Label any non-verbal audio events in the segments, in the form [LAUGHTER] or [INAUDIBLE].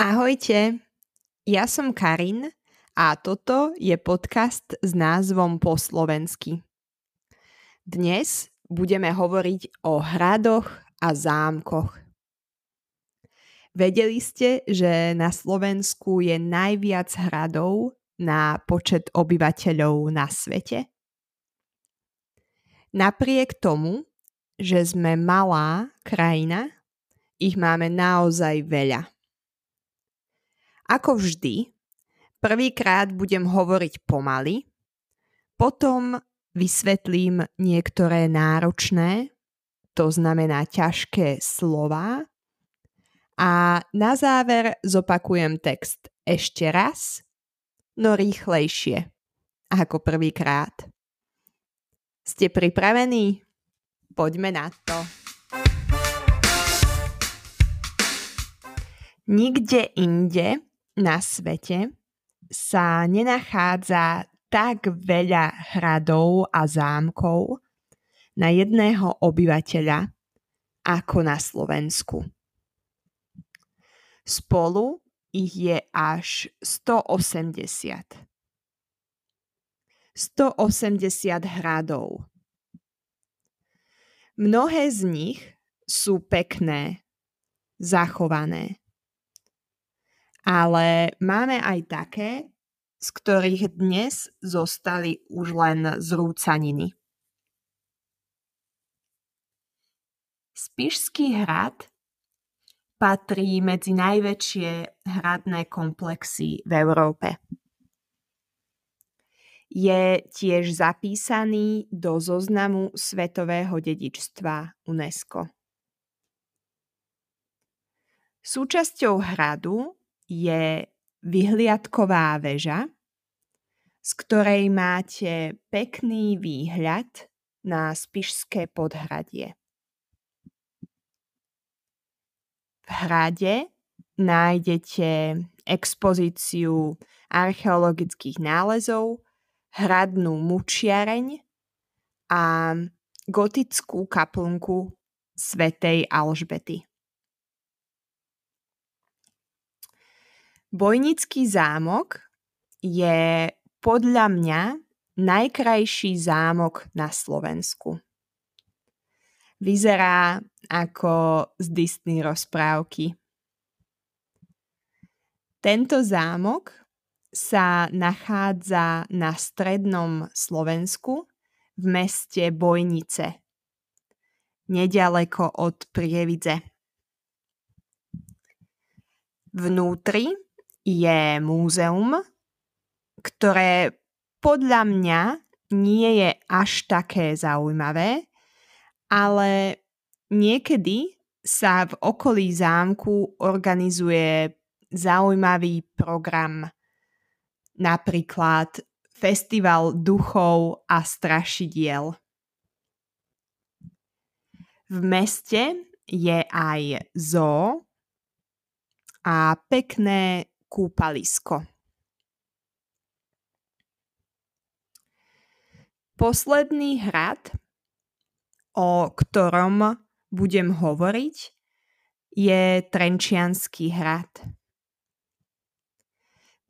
Ahojte, ja som Karin a toto je podcast s názvom Po slovensky. Dnes budeme hovoriť o hradoch a zámkoch. Vedeli ste, že na Slovensku je najviac hradov na počet obyvateľov na svete? Napriek tomu, že sme malá krajina, ich máme naozaj veľa. Ako vždy, prvýkrát budem hovoriť pomaly, potom vysvetlím niektoré náročné, to znamená ťažké slova a na záver zopakujem text ešte raz, no rýchlejšie ako prvýkrát. Ste pripravení? Poďme na to. Nikde inde na svete sa nenachádza tak veľa hradov a zámkov na jedného obyvateľa ako na Slovensku. Spolu ich je až 180. 180 hradov. Mnohé z nich sú pekné, zachované ale máme aj také, z ktorých dnes zostali už len zrúcaniny. Spišský hrad patrí medzi najväčšie hradné komplexy v Európe. Je tiež zapísaný do zoznamu Svetového dedičstva UNESCO. Súčasťou hradu je vyhliadková väža, z ktorej máte pekný výhľad na Spišské podhradie. V hrade nájdete expozíciu archeologických nálezov, hradnú mučiareň a gotickú kaplnku svätej Alžbety. Bojnický zámok je podľa mňa najkrajší zámok na Slovensku. Vyzerá ako z Disney rozprávky. Tento zámok sa nachádza na strednom Slovensku v meste Bojnice, nedaleko od Prievidze. Vnútri je múzeum, ktoré podľa mňa nie je až také zaujímavé, ale niekedy sa v okolí zámku organizuje zaujímavý program, napríklad Festival duchov a strašidiel. V meste je aj zoo a pekné kúpalisko. Posledný hrad, o ktorom budem hovoriť, je Trenčianský hrad.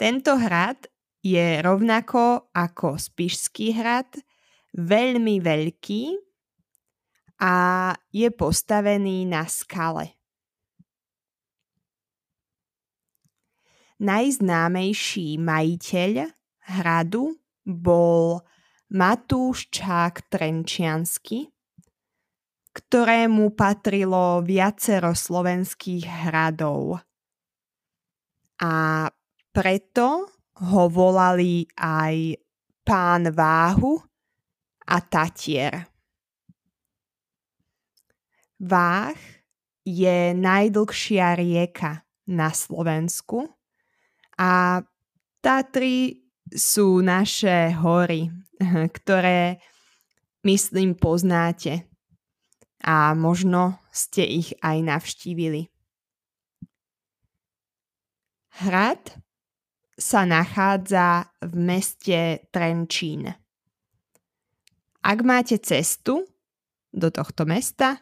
Tento hrad je rovnako ako Spišský hrad veľmi veľký a je postavený na skale. Najznámejší majiteľ hradu bol Matúš Čák Trenčiansky, ktorému patrilo viacero slovenských hradov. A preto ho volali aj pán Váhu a Tatier. Váh je najdlhšia rieka na Slovensku a Tatry sú naše hory, [LAUGHS] ktoré myslím poznáte a možno ste ich aj navštívili. Hrad sa nachádza v meste Trenčín. Ak máte cestu do tohto mesta,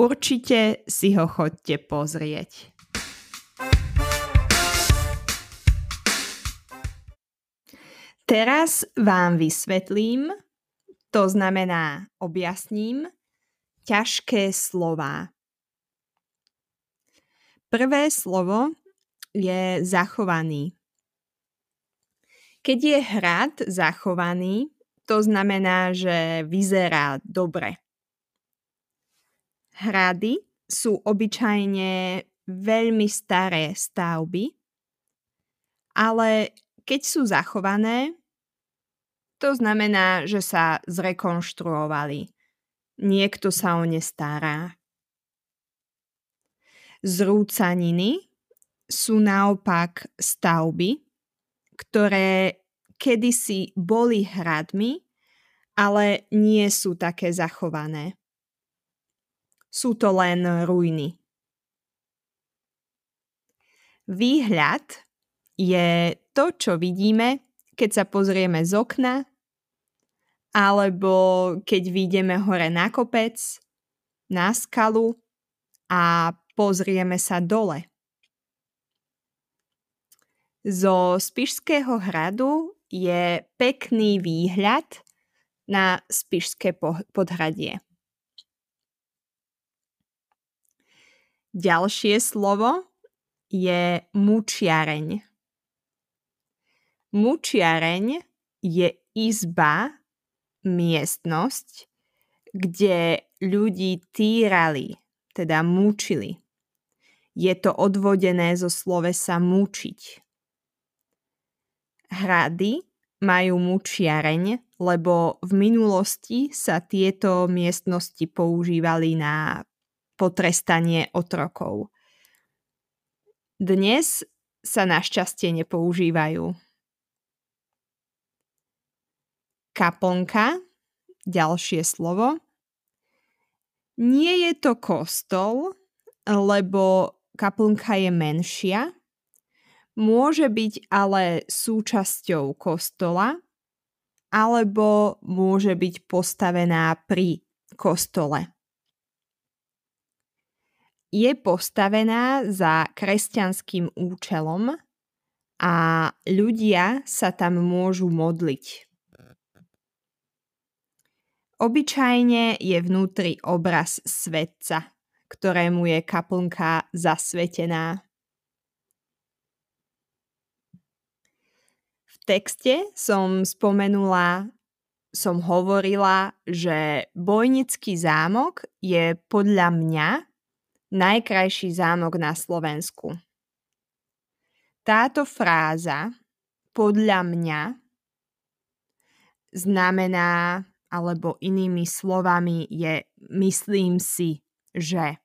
určite si ho chodte pozrieť. Teraz vám vysvetlím, to znamená objasním, ťažké slová. Prvé slovo je zachovaný. Keď je hrad zachovaný, to znamená, že vyzerá dobre. Hrady sú obyčajne veľmi staré stavby, ale keď sú zachované, to znamená, že sa zrekonštruovali. Niekto sa o ne stará. Zrúcaniny sú naopak stavby, ktoré kedysi boli hradmi, ale nie sú také zachované. Sú to len ruiny. Výhľad je to, čo vidíme, keď sa pozrieme z okna, alebo keď vidíme hore na kopec, na skalu a pozrieme sa dole. Zo Spišského hradu je pekný výhľad na Spišské podhradie. Ďalšie slovo je mučiareň. Mučiareň je izba, miestnosť, kde ľudí týrali, teda mučili. Je to odvodené zo slovesa mučiť. Hrady majú mučiareň, lebo v minulosti sa tieto miestnosti používali na potrestanie otrokov. Dnes sa našťastie nepoužívajú. Kaplnka, ďalšie slovo. Nie je to kostol, lebo kaplnka je menšia, Môže byť ale súčasťou kostola alebo môže byť postavená pri kostole. Je postavená za kresťanským účelom a ľudia sa tam môžu modliť. Obyčajne je vnútri obraz svetca, ktorému je kaplnka zasvetená. texte som spomenula, som hovorila, že Bojnický zámok je podľa mňa najkrajší zámok na Slovensku. Táto fráza podľa mňa znamená, alebo inými slovami je myslím si, že.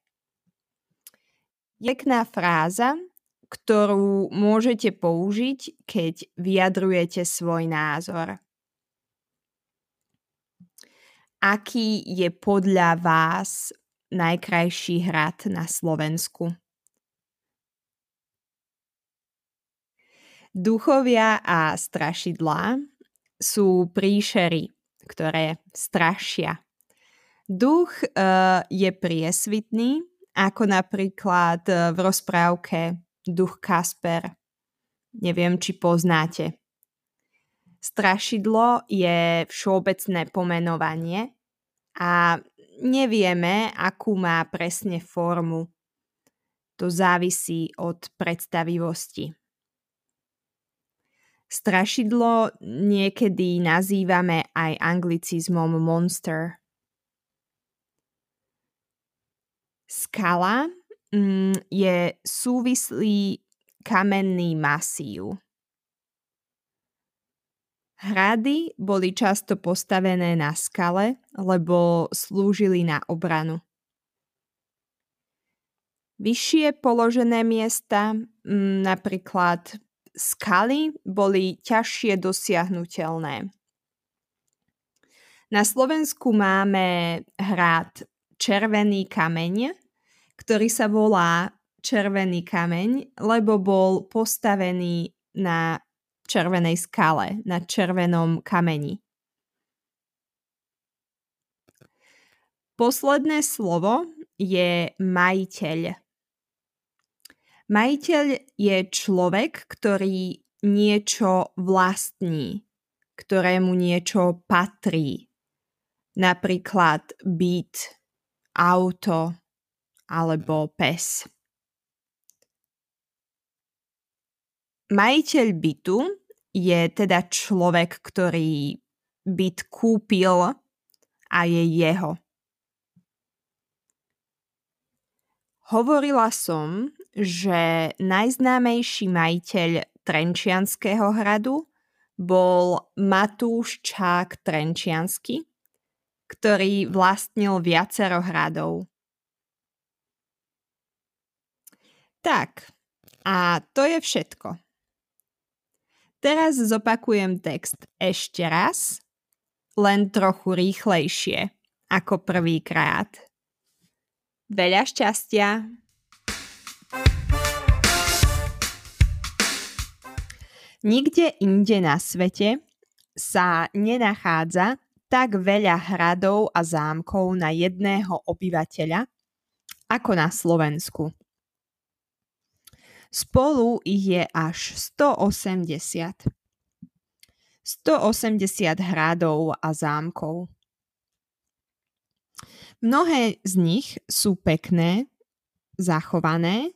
Pekná fráza, ktorú môžete použiť, keď vyjadrujete svoj názor. Aký je podľa vás najkrajší hrad na Slovensku? Duchovia a strašidlá sú príšery, ktoré strašia. Duch uh, je priesvitný, ako napríklad uh, v rozprávke duch Kasper. Neviem, či poznáte. Strašidlo je všeobecné pomenovanie a nevieme, akú má presne formu. To závisí od predstavivosti. Strašidlo niekedy nazývame aj anglicizmom monster. Skala mm, je súvislý kamenný masív. Hrady boli často postavené na skale, lebo slúžili na obranu. Vyššie položené miesta, mm, napríklad skaly, boli ťažšie dosiahnutelné. Na Slovensku máme hrad Červený kameň, ktorý sa volá Červený kameň, lebo bol postavený na červenej skale, na červenom kameni. Posledné slovo je majiteľ. Majiteľ je človek, ktorý niečo vlastní, ktorému niečo patrí. Napríklad byt, auto alebo pes. Majiteľ bytu je teda človek, ktorý byt kúpil a je jeho. Hovorila som, že najznámejší majiteľ Trenčianského hradu bol Matúš Čák Trenčiansky, ktorý vlastnil viacero hradov. Tak, a to je všetko. Teraz zopakujem text ešte raz, len trochu rýchlejšie ako prvýkrát. Veľa šťastia! Nikde inde na svete sa nenachádza tak veľa hradov a zámkov na jedného obyvateľa ako na Slovensku. Spolu ich je až 180. 180 hradov a zámkov. Mnohé z nich sú pekné, zachované,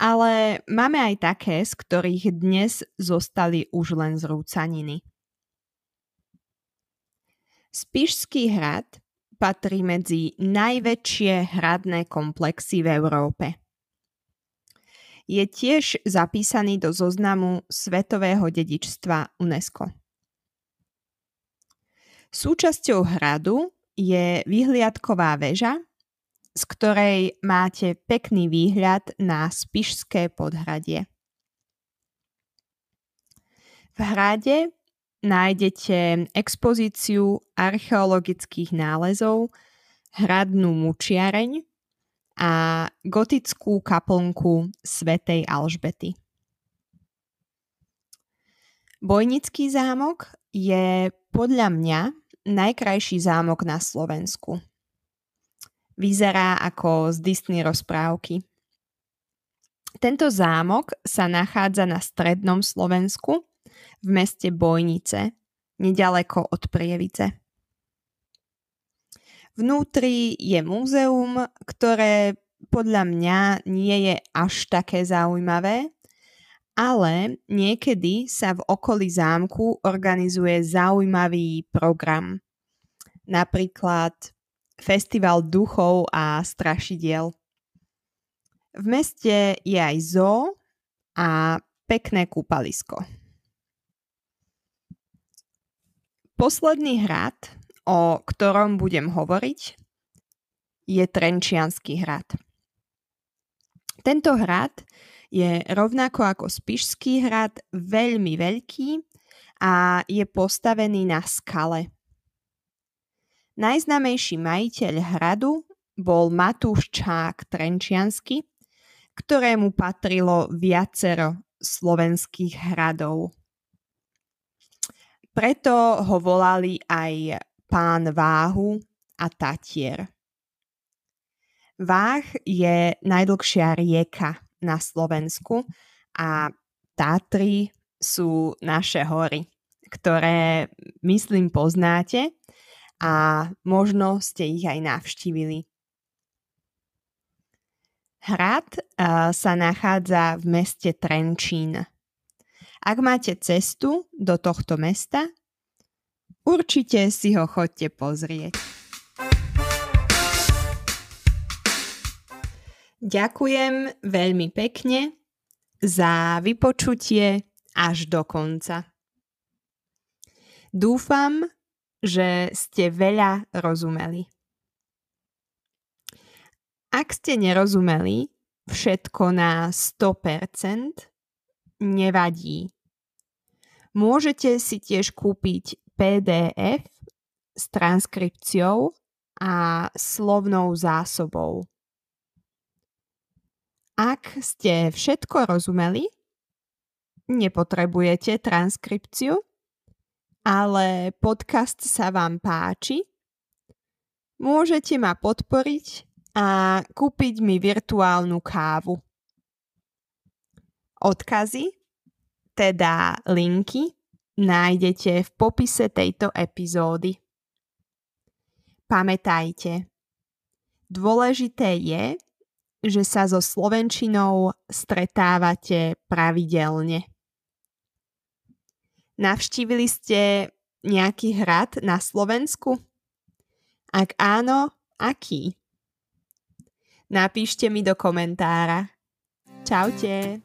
ale máme aj také, z ktorých dnes zostali už len zrúcaniny. Spišský hrad patrí medzi najväčšie hradné komplexy v Európe. Je tiež zapísaný do zoznamu Svetového dedičstva UNESCO. Súčasťou hradu je vyhliadková väža, z ktorej máte pekný výhľad na Spišské podhradie. V hrade nájdete expozíciu archeologických nálezov, hradnú mučiareň a gotickú kaplnku svätej Alžbety. Bojnický zámok je podľa mňa najkrajší zámok na Slovensku. Vyzerá ako z Disney rozprávky. Tento zámok sa nachádza na strednom Slovensku v meste Bojnice, nedaleko od Prievice. Vnútri je múzeum, ktoré podľa mňa nie je až také zaujímavé, ale niekedy sa v okolí zámku organizuje zaujímavý program. Napríklad Festival duchov a strašidiel. V meste je aj zoo a pekné kúpalisko. Posledný hrad, o ktorom budem hovoriť, je Trenčianský hrad. Tento hrad je rovnako ako Spišský hrad veľmi veľký a je postavený na skale. Najznámejší majiteľ hradu bol Matúš Čák Trenčiansky, ktorému patrilo viacero slovenských hradov. Preto ho volali aj pán Váhu a Tatier. Váh je najdlhšia rieka na Slovensku a Tatry sú naše hory, ktoré myslím poznáte a možno ste ich aj navštívili. Hrad uh, sa nachádza v meste Trenčín. Ak máte cestu do tohto mesta, určite si ho chodte pozrieť. Ďakujem veľmi pekne za vypočutie až do konca. Dúfam, že ste veľa rozumeli. Ak ste nerozumeli všetko na 100%, nevadí. Môžete si tiež kúpiť PDF s transkripciou a slovnou zásobou. Ak ste všetko rozumeli, nepotrebujete transkripciu, ale podcast sa vám páči, môžete ma podporiť a kúpiť mi virtuálnu kávu. Odkazy, teda linky nájdete v popise tejto epizódy. Pamätajte, dôležité je, že sa so Slovenčinou stretávate pravidelne. Navštívili ste nejaký hrad na Slovensku? Ak áno, aký? Napíšte mi do komentára. Čaute.